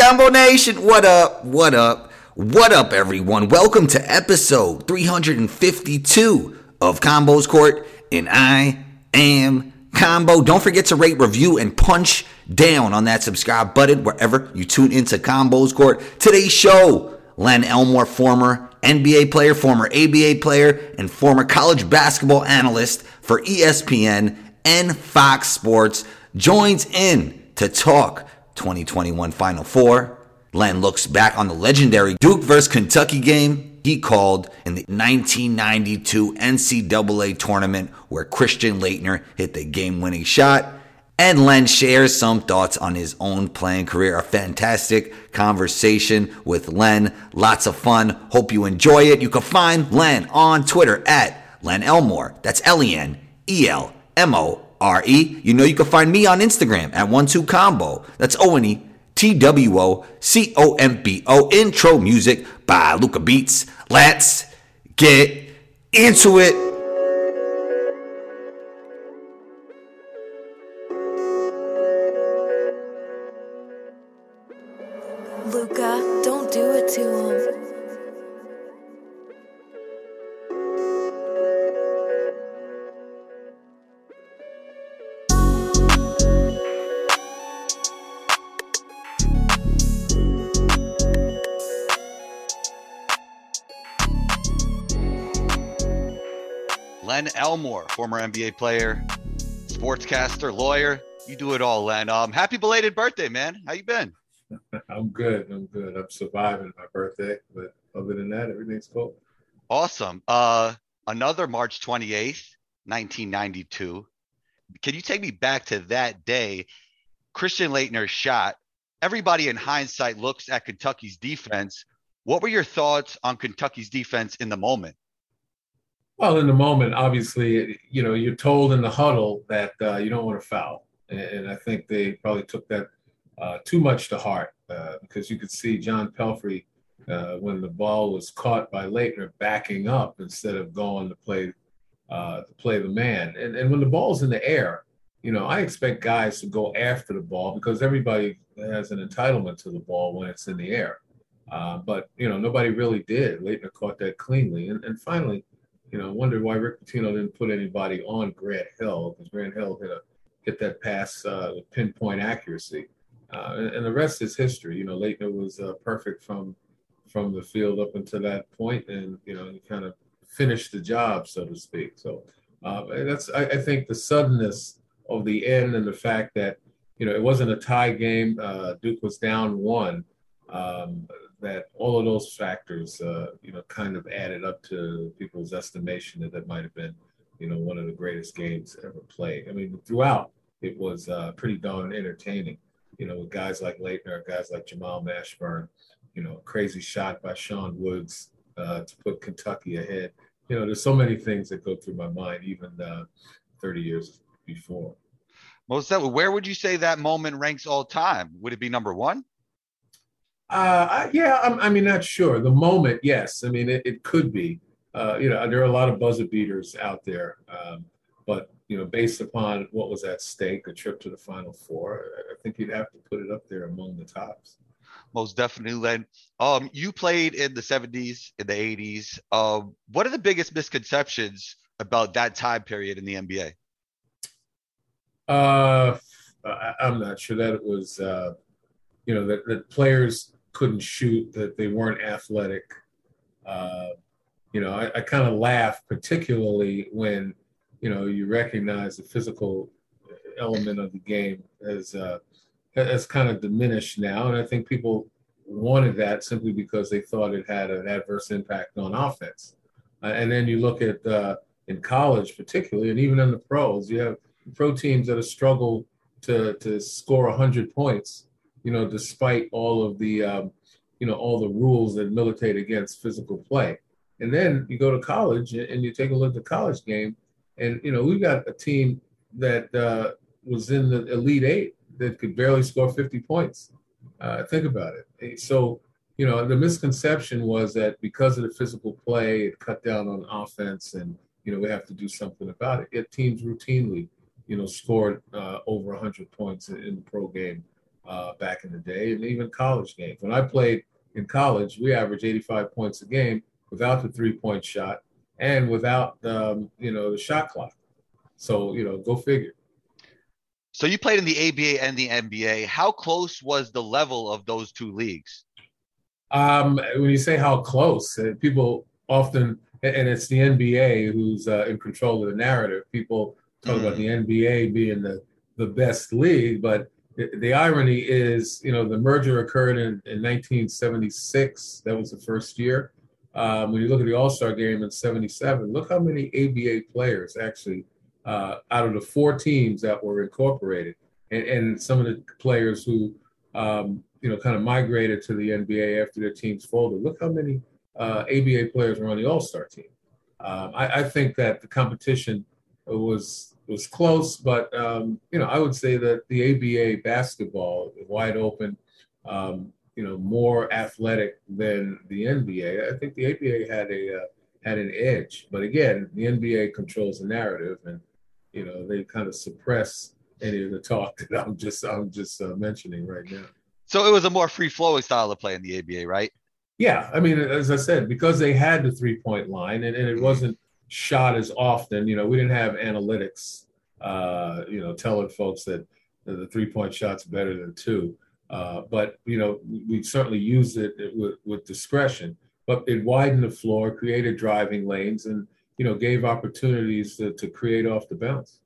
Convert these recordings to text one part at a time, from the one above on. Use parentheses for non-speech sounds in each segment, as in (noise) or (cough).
Combo Nation, what up? What up? What up, everyone? Welcome to episode 352 of Combos Court, and I am Combo. Don't forget to rate, review, and punch down on that subscribe button wherever you tune into Combos Court. Today's show, Len Elmore, former NBA player, former ABA player, and former college basketball analyst for ESPN and Fox Sports, joins in to talk 2021 Final Four. Len looks back on the legendary Duke vs. Kentucky game he called in the 1992 NCAA tournament where Christian Laettner hit the game winning shot. And Len shares some thoughts on his own playing career. A fantastic conversation with Len. Lots of fun. Hope you enjoy it. You can find Len on Twitter at Len Elmore. That's L E N E L M O R E. You know you can find me on Instagram at one two combo. That's O N E T W O C O M B O. Intro music by Luca Beats. Let's get into it. Elmore, former NBA player, sportscaster, lawyer. You do it all, Len. Um, happy belated birthday, man. How you been? (laughs) I'm good. I'm good. I'm surviving my birthday, but other than that, everything's cool. Awesome. Uh, another March 28th, 1992. Can you take me back to that day? Christian Laettner's shot. Everybody in hindsight looks at Kentucky's defense. What were your thoughts on Kentucky's defense in the moment? Well, in the moment, obviously, you know, you're told in the huddle that uh, you don't want to foul, and, I think they probably took that uh, too much to heart uh, because you could see John Pelphrey uh, when the ball was caught by Laettner backing up instead of going to play uh, to play the man, and and when the ball's in the air, you know, I expect guys to go after the ball because everybody has an entitlement to the ball when it's in the air. Uh, but you know, nobody really did. Laettner caught that cleanly, and and finally you know, I wonder why Rick Pitino didn't put anybody on Grant Hill because Grant Hill hit a hit that pass uh, with pinpoint accuracy, uh, and, and, the rest is history. You know, Laettner was uh, perfect from from the field up until that point, and you know, he kind of finished the job, so to speak. So uh, that's I, I, think the suddenness of the end and the fact that you know it wasn't a tie game. Uh, Duke was down one. Um, that all of those factors, uh, you know, kind of added up to people's estimation that that might have been, you know, one of the greatest games ever played. I mean, throughout it was uh, pretty darn entertaining. You know, with guys like Laettner, guys like Jamal Mashburn, you know, crazy shot by Sean Woods uh, to put Kentucky ahead. You know, there's so many things that go through my mind, even uh, 30 years before. Most that, where would you say that moment ranks all time? Would it be number one? Uh, yeah, I'm, I mean, not sure. The moment, yes. I mean, it, it could be. Uh, you know, there are a lot of buzzer beaters out there, um, but you know, based upon what was at stake, a trip to the Final Four, I think you'd have to put it up there among the tops. Most definitely, Len. Um, you played in the '70s, in the '80s. Um, what are the biggest misconceptions about that time period in the NBA? Uh, I, am not sure that it was. Uh, you know that, that players couldn't shoot, that they weren't athletic. Uh, you know, I, I kind of laugh, particularly when you know you recognize the physical element of the game as uh, has kind of diminished now, and I think people wanted that simply because they thought it had an adverse impact on offense. Uh, and then you look at uh, in college, particularly, and even in the pros, you have pro teams that have struggled to to score 100 points you know, despite all of the, um, you know, all the rules that militate against physical play. And then you go to college and you take a look at the college game, and you know we've got a team that uh, was in the elite eight that could barely score 50 points. Uh, think about it. So you know the misconception was that because of the physical play, it cut down on offense, and you know we have to do something about it. Yet teams routinely, you know, scored uh, over 100 points in, in the pro game uh, back in the day, and even college games. When I played in college, we averaged 85 points a game without the three point shot and without um, you know the shot clock. So you know, go figure. So you played in the ABA and the NBA. How close was the level of those two leagues? Um, when you say how close, uh, people often, and it's the NBA who's uh, in control of the narrative. People talk mm. about the NBA being the the best league, but the, the, irony is, you know, the merger occurred in, in 1976. That was the first year. Um, when you look at the All Star game in '77, look how many ABA players actually uh, out of the four teams that were incorporated, and, and some of the players who um, you know kind of migrated to the NBA after their teams folded. Look how many uh, ABA players were on the All Star team. Um, I, I, think that the competition was was close, but um, you know I would say that the ABA basketball wide open. Um, you know, more athletic than the NBA. I think the ABA had a uh, had an edge, but again, the NBA controls the narrative, and you know they kind of suppress any of the talk (laughs) that I'm just I'm just uh, mentioning right now. So it was a more free flowing style of play in the ABA, right? Yeah, I mean, as I said, because they had the three point line and, and it mm-hmm. wasn't shot as often. You know, we didn't have analytics, uh, you know, telling folks that the three point shot's better than two. Uh, but you know, we certainly used it with, with discretion. But it widened the floor, created driving lanes, and you know, gave opportunities to, to create off the bounce.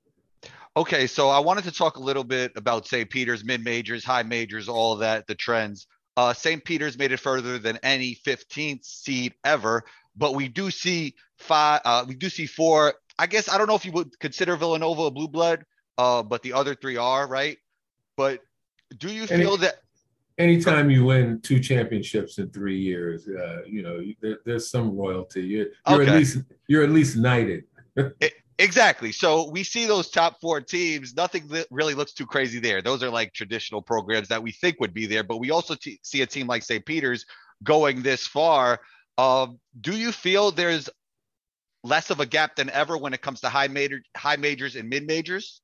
Okay, so I wanted to talk a little bit about St. Peter's mid majors, high majors, all of that, the trends. Uh, St. Peter's made it further than any 15th seed ever, but we do see five. Uh, we do see four. I guess I don't know if you would consider Villanova a blue blood, uh, but the other three are right. But do you feel Any, that anytime you win two championships in three years, uh, you know there, there's some royalty. You're, you're okay. at least you're at least knighted. it, (laughs) exactly. So we see those top four teams. Nothing really looks too crazy there. Those are like traditional programs that we think would be there. But we also t- see a team like St. Peter's going this far. Um, do you feel there's less of a gap than ever when it comes to high major, high majors and mid majors?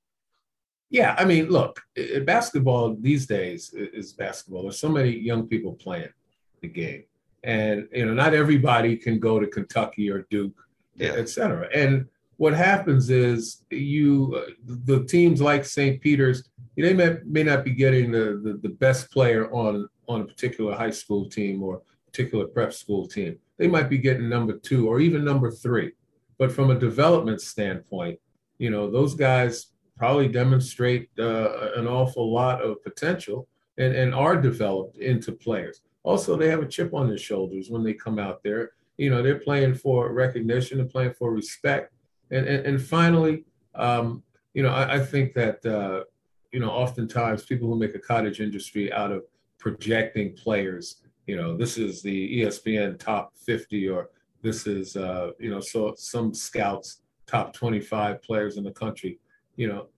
Yeah, I mean, look, basketball these days is basketball. There's so many young people playing the game, and you know, not everybody can go to Kentucky or Duke, yeah. et cetera. And what happens is you, uh, the teams like St. Peter's, they may, may not be getting the, the, the best player on on a particular high school team or particular prep school team. They might be getting number two or even number three. But from a development standpoint, you know, those guys probably demonstrate uh, an awful lot of potential and, and are developed into players. Also, they have a chip on their shoulders when they come out there. You know, they're playing for recognition and playing for respect. And, and, and finally, um, you know, I, I think that, uh, you know, oftentimes people who make a cottage industry out of projecting players, you know, this is the ESPN top 50 or this is, uh, you know, so some scouts top 25 players in the country you know,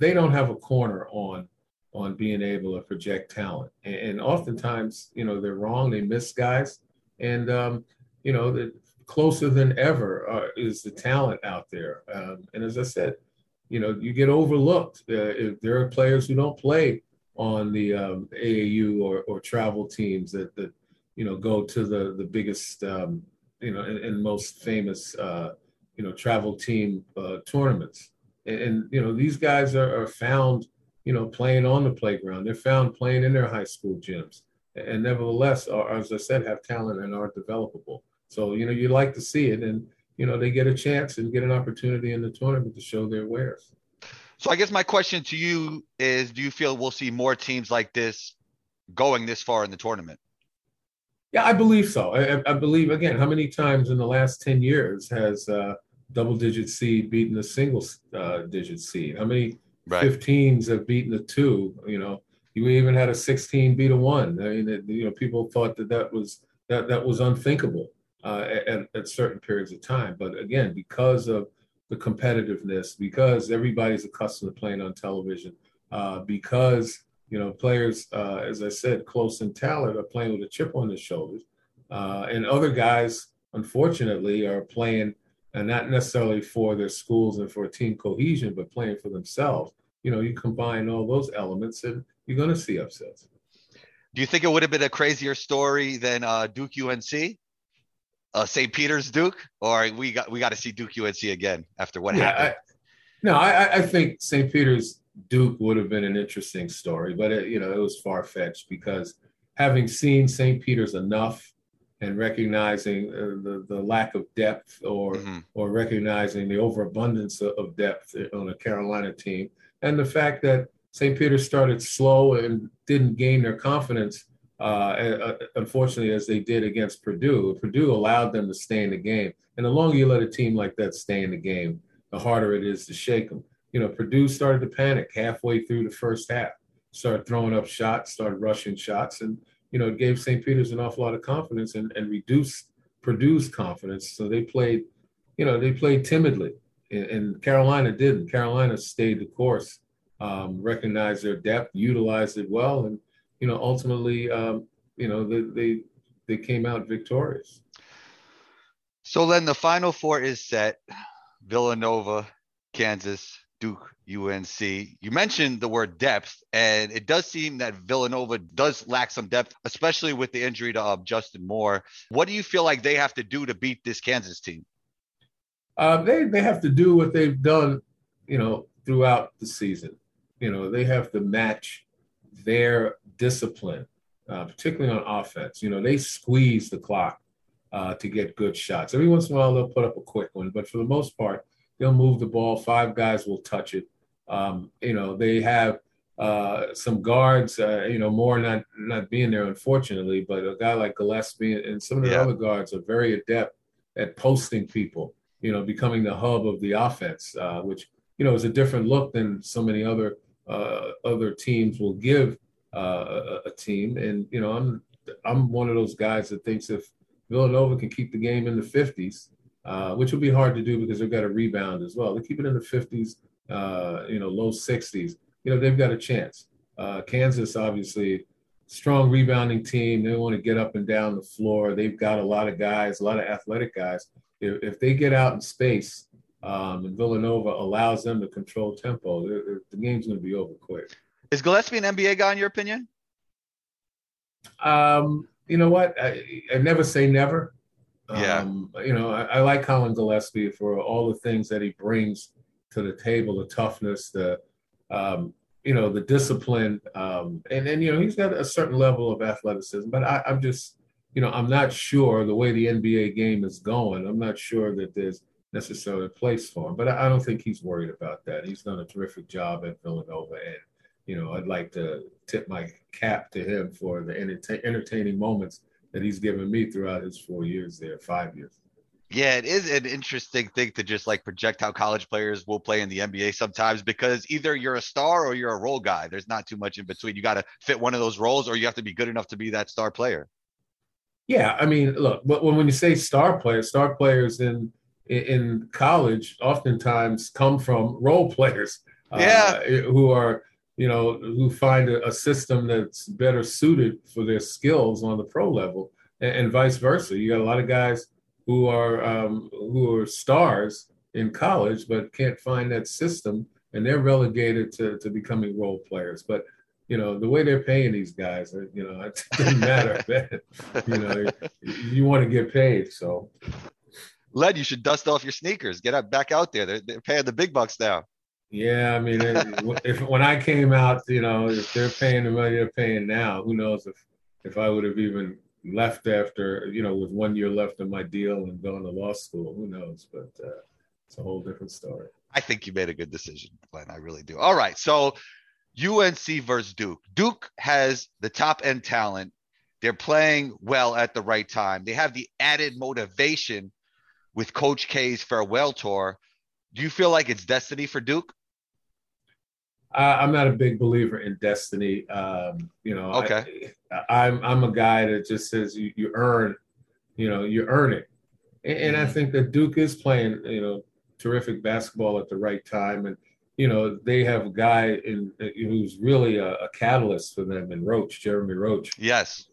they don't have a corner on on being able to project talent. And, and oftentimes, you know, they're wrong. They miss guys, and um, you know, the, closer than ever uh, is the talent out there. Um, and as I said, you know, you get overlooked. Uh, if there are players who don't play on the um, AAU or, or travel teams that that you know go to the the biggest um, you know and most famous uh, you know travel team uh, tournaments. And, and you know these guys are, are, found you know playing on the playground. They're found playing in their high school gyms. And nevertheless are, as i said have talent and are developable. So you know you like to see it and you know they get a chance and get an opportunity in the tournament to show their wares. So i guess my question to you is do you feel we'll see more teams like this going this far in the tournament yeah i believe so i, I believe again how many times in the last 10 years has uh, double digit seed beaten a single uh, digit seed? How many right. 15s have beaten a two? You know, you even had a 16 beat a one. I mean, it, you know, people thought that that was that that was unthinkable uh, at, at certain periods of time. But again, because of the competitiveness, because everybody's accustomed to playing on television, uh, because you know players, uh, as I said, close in talent are playing with a chip on their shoulders, uh, and other guys, unfortunately, are playing and not necessarily for their schools and for team cohesion, but playing for themselves. You know, you combine all those elements, and you're going to see upsets. Do you think it would have been a crazier story than uh, Duke UNC? Uh, St. Peter's Duke, or we got we got to see Duke UNC again after what yeah, happened? I, no, I, I think St. Peter's Duke would have been an interesting story, but it, you know it was far fetched because having seen St. Peter's enough and recognizing uh, the, the lack of depth or mm-hmm. or recognizing the overabundance of, depth on a Carolina team and the fact that St. Peter started slow and didn't gain their confidence, uh, uh, unfortunately, as they did against Purdue. Purdue allowed them to stay in the game. And the longer you let a team like that stay in the game, the harder it is to shake them. You know, Purdue started to panic halfway through the first half, started throwing up shots, started rushing shots, and, you know, it gave St. Peter's an awful lot of confidence and, and reduced Purdue's confidence. So they played, you know, they played timidly. And, and Carolina didn't. Carolina stayed the course um, recognized their depth, utilized it well, and you know ultimately um, you know they, they they came out victorious. So then the final four is set: Villanova, Kansas, Duke, UNC. You mentioned the word depth, and it does seem that Villanova does lack some depth, especially with the injury to uh, Justin Moore. What do you feel like they have to do to beat this Kansas team? Uh, they they have to do what they've done, you know, throughout the season you know, they have to match their discipline, uh, particularly on offense. You know, they squeeze the clock uh, to get good shots. Every once in a while, they'll put up a quick one, but for the most part, they'll move the ball. Five guys will touch it. Um, you know, they have uh, some guards. Uh, you know, more not not being there, unfortunately, but a guy like Gillespie and some of the yeah. other guards are very adept at posting people. You know, becoming the hub of the offense, uh, which you know is a different look than so many other uh, other teams will give uh, a, a, team. And you know, I'm I'm one of those guys that thinks if Villanova can keep the game in the 50s, uh, which will be hard to do because they've got a rebound as well. They keep it in the 50s, uh, you know, low 60s. You know, they've got a chance. Uh, Kansas, obviously, strong rebounding team. They want to get up and down the floor. They've got a lot of guys, a lot of athletic guys. If, if they get out in space um, and Villanova allows them to control tempo, the, the game's going to be over quick. Is Gillespie an NBA guy in your opinion? Um, you know what? I, I never say never. Yeah. Um, you know, I, I, like Colin Gillespie for all the things that he brings to the table, the toughness, the um, you know, the discipline, um, and then you know he's got a certain level of athleticism. But I, I'm just, you know, I'm not sure the way the NBA game is going. I'm not sure that there's necessarily a place for him. But I, don't think he's worried about that. He's done a terrific job at Villanova, and you know I'd like to tip my cap to him for the entertaining moments that he's given me throughout his four years there, five years. Yeah, it is an interesting thing to just like project how college players will play in the NBA sometimes because either you're a star or you're a role guy. There's not too much in between. You got to fit one of those roles or you have to be good enough to be that star player. Yeah, I mean, look, when when you say star players, star players in in college oftentimes come from role players yeah. Uh, who are you know who find a, a, system that's better suited for their skills on the pro level and, and vice versa you got a lot of guys who are um, who are stars in college but can't find that system and they're relegated to, to becoming role players but you know the way they're paying these guys uh, you know (laughs) it doesn't matter (laughs) you know you want to get paid so Len, you should dust off your sneakers. Get up back out there. They're, they're paying the big bucks now. Yeah, I mean, if when I came out, you know, if they're paying the money they're paying now, who knows if if I would have even left after, you know, with one year left in my deal and going to law school. Who knows? But uh, it's a whole different story. I think you made a good decision, Glenn. I really do. All right, so UNC versus Duke. Duke has the top end talent. They're playing well at the right time. They have the added motivation with Coach K's farewell tour. Do you feel like it's destiny for Duke? Uh, I'm not a big believer in destiny. Um, you know, okay. I, am I'm, I'm a guy that just says you, you earn, you know, you earn it, and, and mm-hmm. I think that Duke is playing, you know, terrific basketball at the right time, and you know they have a guy in who's really a, a catalyst for them in Roach, Jeremy Roach. Yes,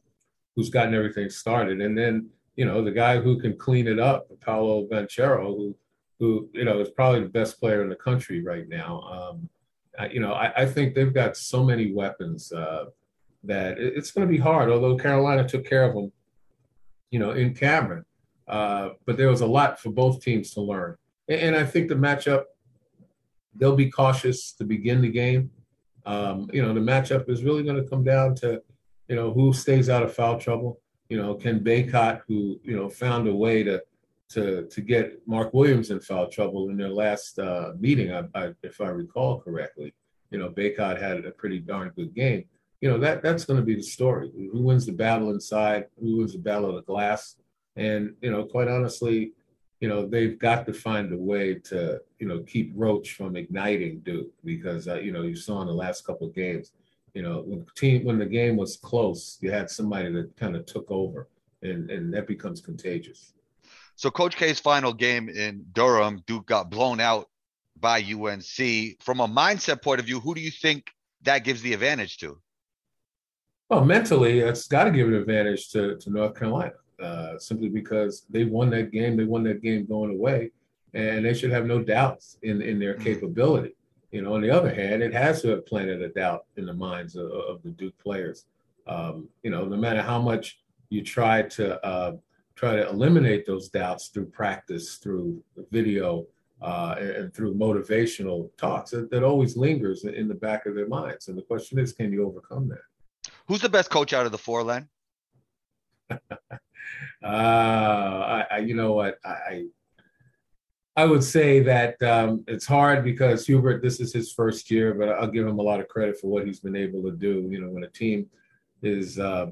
who's gotten everything started, and then you know, the guy who can clean it up, Paolo Banchero, who, who, you know, is probably the best player in the country right now. Um, you know, I, I, think they've got so many weapons uh, that it, it's going to be hard. Although Carolina took care of them, you know, in Cameron, uh, but there was a lot for both teams to learn. And, and, I think the matchup, they'll be cautious to begin the game. Um, you know, the matchup is really going to come down to, you know, who stays out of foul trouble. You know, Ken Bacot, who you know found a way to to to get Mark Williams in foul trouble in their last uh, meeting, I, I, if I recall correctly. You know, Bacot had a pretty darn good game. You know that that's going to be the story. Who wins the battle inside? Who wins the battle of the glass? And you know, quite honestly, you know they've got to find a way to you know keep Roach from igniting Duke because uh, you know you saw in the last couple of games, you know when team when the game was close, you had somebody that kind of took over, and and that becomes contagious. So Coach K's final game in Durham, Duke got blown out by UNC. From a mindset point of view, who do you think that gives the advantage to? Well, mentally, it's got to give an advantage to, to North Carolina, uh, simply because they won that game. They won that game going away, and they should have no doubts in, in their mm-hmm. capability. You know, on the other hand, it has to have planted a doubt in the minds of, of the Duke players. Um, you know, no matter how much you try to uh, try to eliminate those doubts through practice, through video, uh, and, and, through motivational talks that, that always lingers in the back of their minds. And the question is, can you overcome that? Who's the best coach out of the four, Len? (laughs) uh, I, I, you know what, I, I would say that um, it's hard because Hubert, this is his first year, but I'll give him a lot of credit for what he's been able to do. You know, when a team is uh,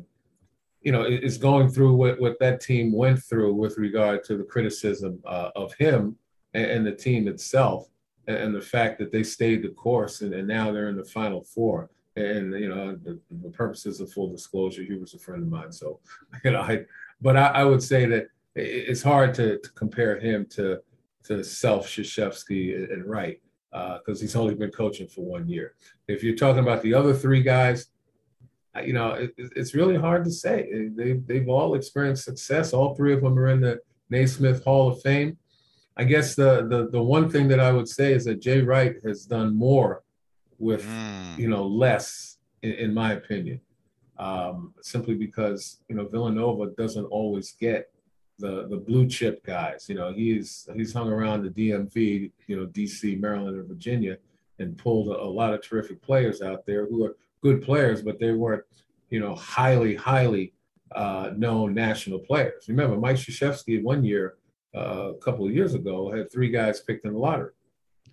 you know, is going through what, what that team went through with regard to the criticism uh, of him and, and, the team itself, and, and, the fact that they stayed the course and, and, now they're in the final four. And you know, the, the purposes of full disclosure, he was a friend of mine, so (laughs) you know, I. But I, I would say that it's hard to, to compare him to to Self, Krzyzewski, and Wright because uh, he's only been coaching for one year. If you're talking about the other three guys, you know, it, it's really hard to say. They, they've all experienced success. All three of them are in the Naismith Hall of Fame. I guess the, the, the one thing that I would say is that Jay Wright has done more with, mm. you know, less, in, in my opinion, um, simply because, you know, Villanova doesn't always get the, the blue chip guys. You know, he's, he's hung around the DMV, you know, DC, Maryland, and Virginia, and pulled a, a lot of terrific players out there who are good players, but they weren't, you know, highly, highly uh, known national players. Remember, Mike Krzyzewski one year, uh, a couple of years ago, had three guys picked in the lottery.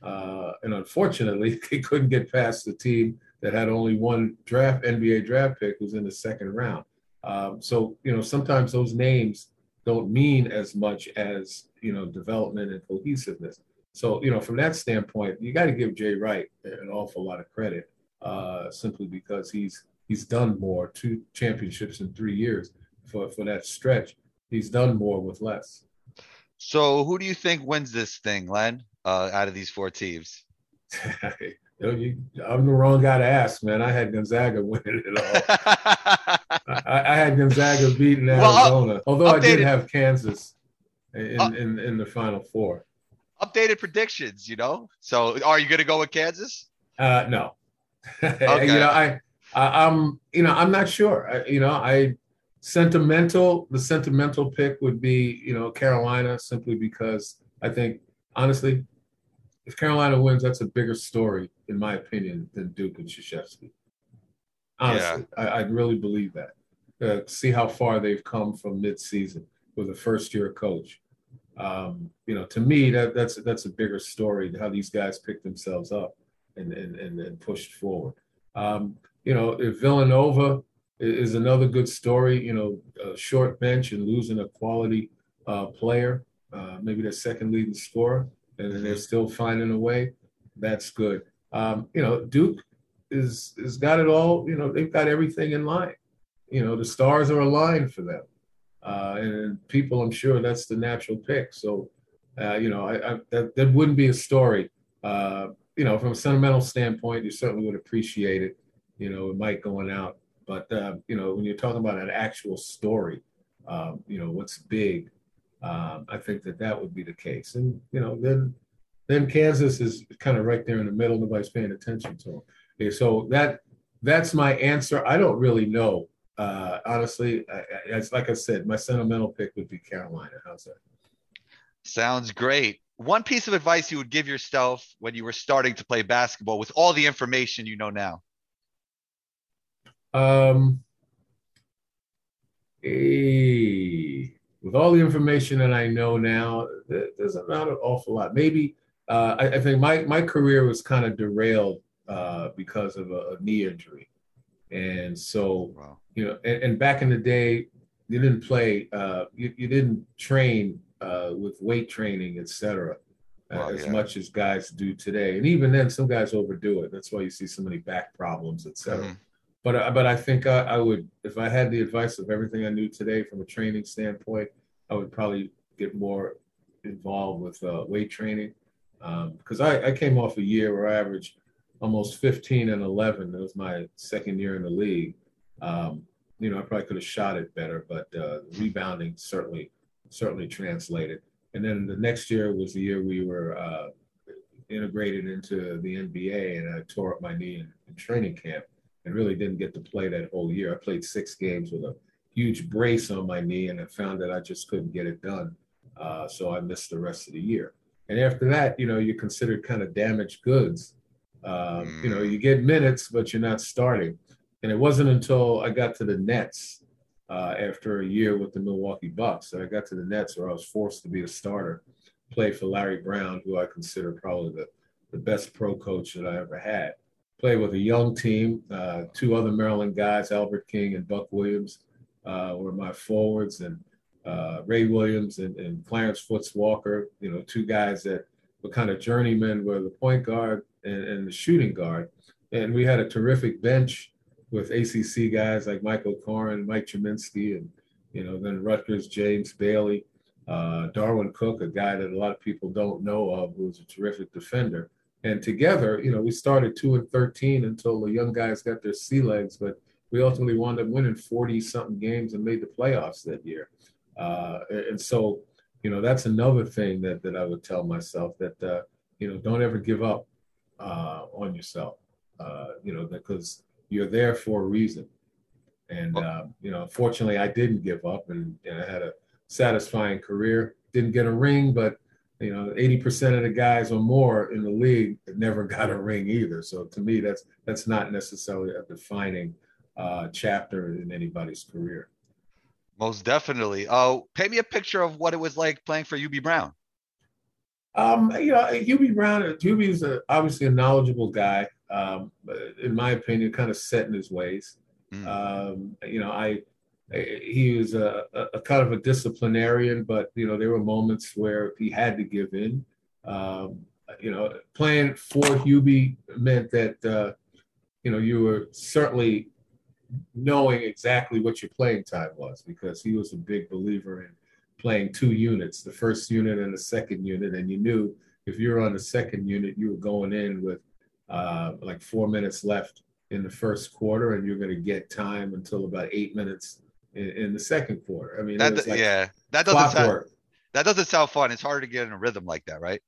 Uh, and unfortunately, (laughs) they couldn't get past the team that had only one draft NBA draft pick who's in the second round. Um, so, you know, sometimes those names don't mean as much as, you know, development and cohesiveness. So, you know, from that standpoint, you got to give Jay Wright an awful lot of credit uh, simply because he's he's done more, two championships in three years for, for that stretch. He's done more with less. So who do you think wins this thing, Len, uh, out of these four teams? (laughs) you, I'm the wrong guy to ask, man. I had Gonzaga (laughs) winning it all. (laughs) I, I, had Gonzaga beating Arizona, well, although updated, I did have Kansas in, in, in the Final Four. Updated predictions, you know. So, are you going to go with Kansas? Uh, no, (laughs) okay. you know, I, I am you know I'm not sure. I, you know, I sentimental. The sentimental pick would be you know Carolina simply because I think honestly, if Carolina wins, that's a bigger story in my opinion than Duke and Krzyzewski. Honestly, yeah. I, I really believe that. Uh, see how far they've come from mid-season with a first-year coach. Um, you know, to me, that that's that's a bigger story. How these guys pick themselves up and and and, and pushed forward. Um, you know, if Villanova is another good story, you know, a short bench and losing a quality uh, player, uh, maybe their second leading scorer, and they're still finding a way. That's good. Um, you know, Duke is is got it all. You know, they've got everything in line. You know, the stars are aligned for them, uh, and people, I'm sure that's the natural pick. So, uh, you know, I, I, that that wouldn't be a story uh, you know, from a sentimental standpoint, you certainly would appreciate it, you know, Mike going out. But, uh, you know, when you're talking about an actual story, um, you know, what's big, um, I think that that would be the case. And, you know, then then Kansas is kind of right there in the middle. Nobody's paying attention to them. Okay, so that that's my answer. I don't really know. Uh, honestly, I, I, it's like I said, my sentimental pick would be Carolina. How's that? Sounds great. One piece of advice you would give yourself when you were starting to play basketball with all the information you know now? Um, hey, with all the information that I know now, there's not an awful lot. Maybe uh, I, I, think my my career was kind of derailed uh, because of a, a, knee injury, and so wow. you know, and, and, back in the day, you didn't play, uh, you, you didn't train uh, with weight training, etc. Well, as yeah. much as guys do today, and even then, some guys overdo it. That's why you see so many back problems, etc. Mm-hmm. But uh, but I think I, I, would, if I had the advice of everything I knew today from a training standpoint, I would probably get more involved with uh, weight training because um, I, I came off a year where I averaged almost 15 and 11. That was my second year in the league. Um, you know, I probably could have shot it better, but uh, rebounding certainly certainly translated. And then the next year was the year we were uh, integrated into the NBA, and I tore up my knee in, in training camp and really didn't get to play that whole year. I played six games with a huge brace on my knee, and I found that I just couldn't get it done. Uh, so I missed the rest of the year. And after that, you know, you're considered kind of damaged goods. Um, you know, you get minutes, but you're not starting. And it wasn't until I got to the Nets uh, after a year with the Milwaukee Bucks I got to the Nets where I was forced to be a starter, play for Larry Brown, who I consider probably the, the best pro coach that I ever had played with a young team. Uh, two other Maryland guys, Albert King and Buck Williams, uh, were my forwards, and uh, Ray Williams and, and, Clarence Foots Walker. You know, two guys that were kind of journeymen, were the point guard and, and, the shooting guard. And we had a terrific bench with ACC guys like Mike O'Koren, Mike Gminski, and you know, then Rutgers James Bailey. Uh, Darwin Cook, a guy that a lot of people don't know of, who was a terrific defender. And together, you know, we started two and 13 until the young guys got their sea legs, but we ultimately wound up winning 40 something games and made the playoffs that year. Uh, and so, you know, that's another thing that, that I would tell myself that, uh, you know, don't ever give up uh, on yourself, uh, you know, because you're there for a reason. And, uh, you know, fortunately, I didn't give up and, and I had a satisfying career. Didn't get a ring, but you know, 80% of the guys or more in the league never (laughs) got a ring either. So to me, that's that's not necessarily a defining uh, chapter in anybody's career. Most definitely. Oh, paint me a picture of what it was like playing for Hubie Brown. Um, you know, Hubie Brown, Hubie is a, obviously a knowledgeable guy. Um, in my opinion, kind of set in his ways. Mm. Um, you know, I he was a, a, kind of a disciplinarian, but you know there were moments where he had to give in. Um, you know, playing for Hubie meant that uh, you know you were certainly knowing exactly what your playing time was because he was a big believer in playing two units, the first unit and the second unit, and you knew if you were on the second unit, you were going in with uh, like four minutes left in the first quarter, and you're going to get time until about eight minutes in, in the second quarter. I mean, that, like yeah, that doesn't sound, that doesn't sound fun. It's hard to get in a rhythm like that, right?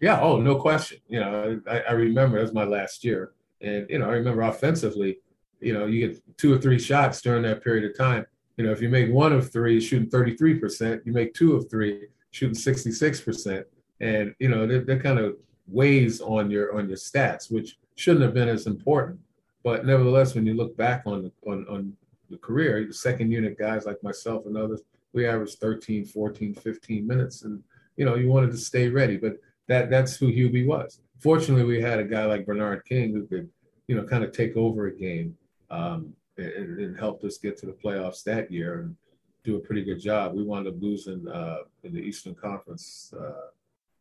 Yeah. Oh, no question. You know, I, I remember it was my last year, and you know, I remember offensively, you know, you get two or three shots during that period of time. You know, if you make one of three, shooting 33%, you make two of three, shooting 66%. And, you know, they're kind of weighs on your on your stats, which shouldn't have been as important. But nevertheless, when you look back on on, on the career, the second unit guys like myself and others, we averaged 13, 14, 15 minutes. And, you know, you wanted to stay ready. But that that's who Hubie was. Fortunately, we had a guy like Bernard King who could, you know, kind of take over a game um, and, and helped us get to the playoffs that year and do a pretty good job. We wound up losing uh, in the Eastern Conference uh,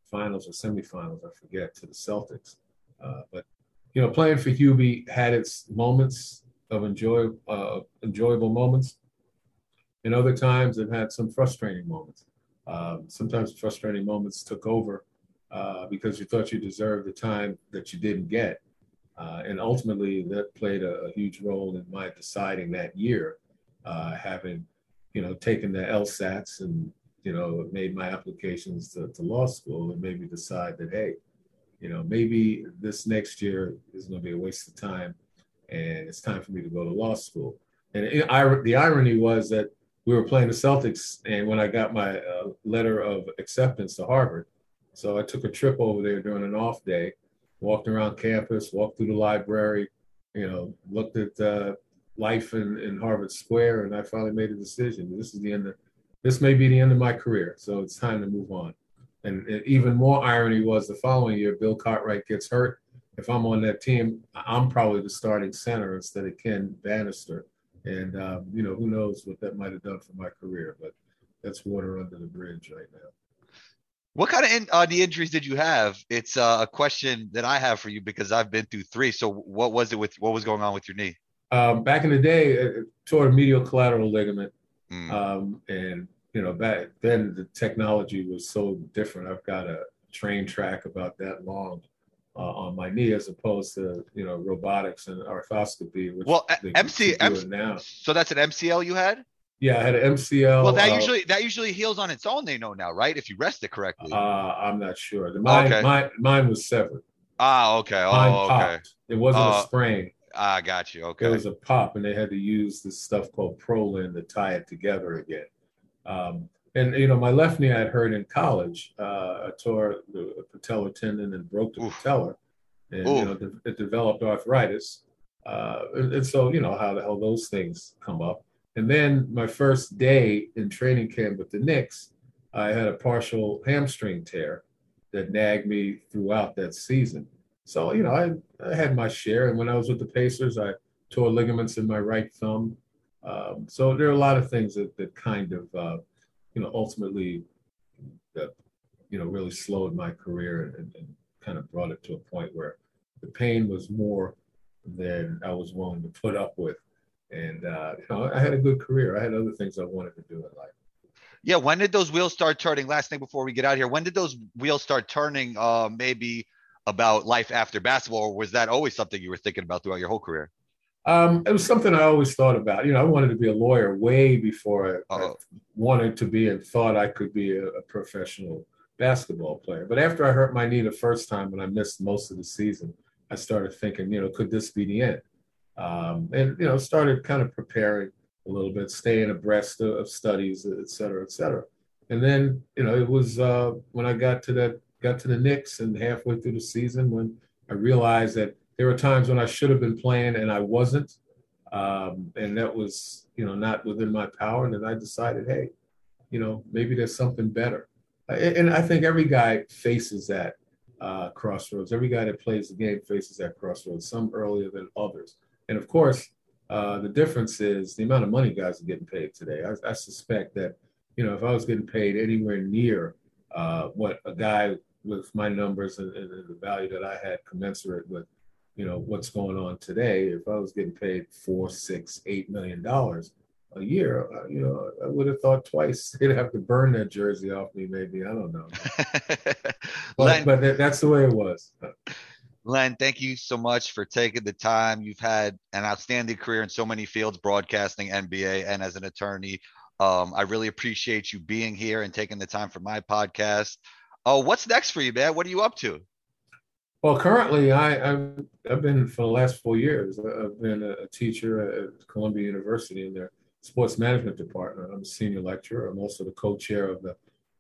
finals or semifinals, I forget, to the Celtics. Uh, but you know, playing for Hubie had its moments of enjoy, uh, enjoyable moments. And other times I've had some frustrating moments. Um, sometimes frustrating moments took over uh, because you thought you deserved the time that you didn't get. Uh, and ultimately, that played a, a, huge role in my deciding that year, uh, having, you know, taken the LSATs and you know, made my applications to, to law school and maybe decide that, hey, you know, maybe this next year is going to be a waste of time and it's time for me to go to law school. And it, I, the irony was that we were playing the Celtics, and when I got my uh, letter of acceptance to Harvard, so I took a trip over there during an off day, walked around campus, walked through the library, you know, looked at uh, life in, in Harvard Square, and I finally made a decision. This is the end of this may be the end of my career, so it's time to move on. And, and even more irony was the following year, Bill Cartwright gets hurt. If I'm on that team, I'm probably the starting center instead of Ken Bannister. And um, you know, who knows what that might have done for my career, but that's water under the bridge right now. What kind of in, uh, the injuries did you have? It's uh, a question that I have for you because I've been through three. So what was it with what was going on with your knee? Um, back in the day, it tore a medial collateral ligament, mm. um, and you know back then the technology was so different. I've got a train track about that long uh, on my knee as opposed to you know robotics and arthroscopy. Which well, MC, MC now. So that's an MCL you had. Yeah, I had an MCL. Well, that uh, usually that usually heals on its own. They know now, right? If you rest it correctly. Uh, I'm not sure. The mine, okay. mine, mine was severed. Ah, okay. Oh, mine okay. Popped. It wasn't uh, a sprain. I got you. Okay. It was a pop, and they had to use this stuff called Prolene to tie it together again. Um, and you know, my left knee I had hurt in college. Uh, I tore the patellar tendon and broke the Oof. patellar, and Oof. you know, it developed arthritis. Uh, and, and so, you know, how the hell those things come up. And then my first day in training camp with the Knicks, I had a partial hamstring tear that nagged me throughout that season. So, you know, I, I had my share. And when I was with the Pacers, I tore ligaments in my right thumb. Um, so there are a lot of things that, that kind of, uh, you know, ultimately, that, you know, really slowed my career and, and kind of brought it to a point where the pain was more than I was willing to put up with. And, uh, you know, I had a good career. I had other things I wanted to do in life. Yeah. When did those wheels start turning? Last thing before we get out here, when did those wheels start turning? Uh, maybe about life after basketball, or was that always something you were thinking about throughout your whole career? Um, it was something I always thought about. You know, I wanted to be a lawyer way before I, I wanted to be and thought I could be a, a, professional basketball player. But after I hurt my knee the first time and I missed most of the season, I started thinking, you know, could this be the end? Um, and, you know, started kind of preparing a little bit, staying abreast of, of studies, et cetera, et cetera. And then, you know, it was uh, when I got to that, got to the Knicks and halfway through the season when I realized that there were times when I should have been playing and I wasn't. Um, and that was, you know, not within my power. And then I decided, hey, you know, maybe there's something better. And I think every guy faces that uh, crossroads. Every guy that plays the game faces that crossroads, some earlier than others. And of course, uh, the difference is the amount of money guys are getting paid today. I, I suspect that, you know, if I was getting paid anywhere near uh, what a guy with my numbers and, and, the value that I had commensurate with, you know, what's going on today, if I was getting paid four, six, eight million dollars, a year, uh, you know, I would have thought twice. (laughs) They'd have to burn that jersey off me, maybe. I don't know. (laughs) but, Len, but that's the way it was. Len, thank you so much for taking the time. You've had an outstanding career in so many fields, broadcasting, NBA, and as an attorney. Um, I really appreciate you being here and taking the time for my podcast. Oh, what's next for you, man? What are you up to? Well, currently, I, have I've been for the last four years. I've been a, a teacher at Columbia University in their sports management department. I'm a senior lecturer. I'm also the co-chair of the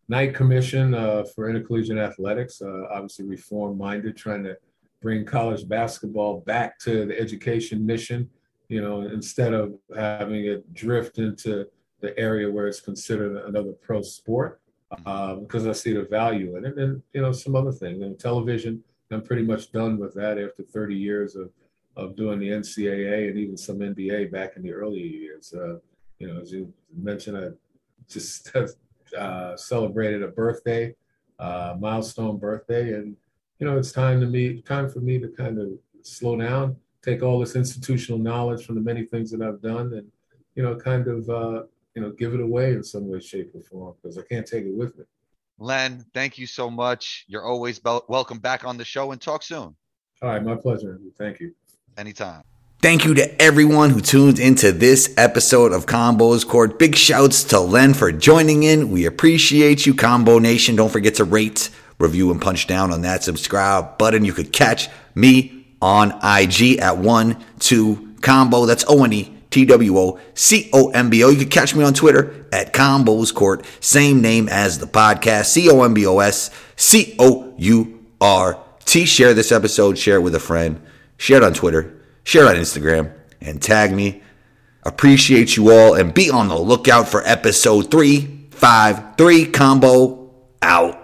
Knight Commission uh, for Intercollegiate Athletics. Uh, obviously, reform-minded, trying to bring college basketball back to the education mission. You know, instead of having it drift into the area where it's considered another pro sport, uh, because I see the value in it, and you know, some other things. And television, I'm pretty much done with that after 30 years of of doing the NCAA and even some NBA back in the earlier years. Uh, you know, as you mentioned, I just (laughs) uh, celebrated a birthday, uh, milestone birthday, and you know, it's time to me, time for me to kind of slow down, take all this institutional knowledge from the many things that I've done, and you know, kind of uh, you know, give it away in some way, shape, or form because I can't take it with me. Len, thank you so much. You're always be- welcome back on the show and talk soon. All right, my pleasure. Thank you. Anytime. Thank you to everyone who tuned into this episode of Combos Court. Big shouts to Len for joining in. We appreciate you, Combo Nation. Don't forget to rate, review, and punch down on that subscribe button. You could catch me on IG at one two combo. That's O N E T W O C O M B O. You can catch me on Twitter at Combos Court. Same name as the podcast. C O M B O S C O U R T. Share this episode. Share it with a friend. Share it on Twitter share it on Instagram, and tag me. Appreciate you all and be on the lookout for episode 353 combo out.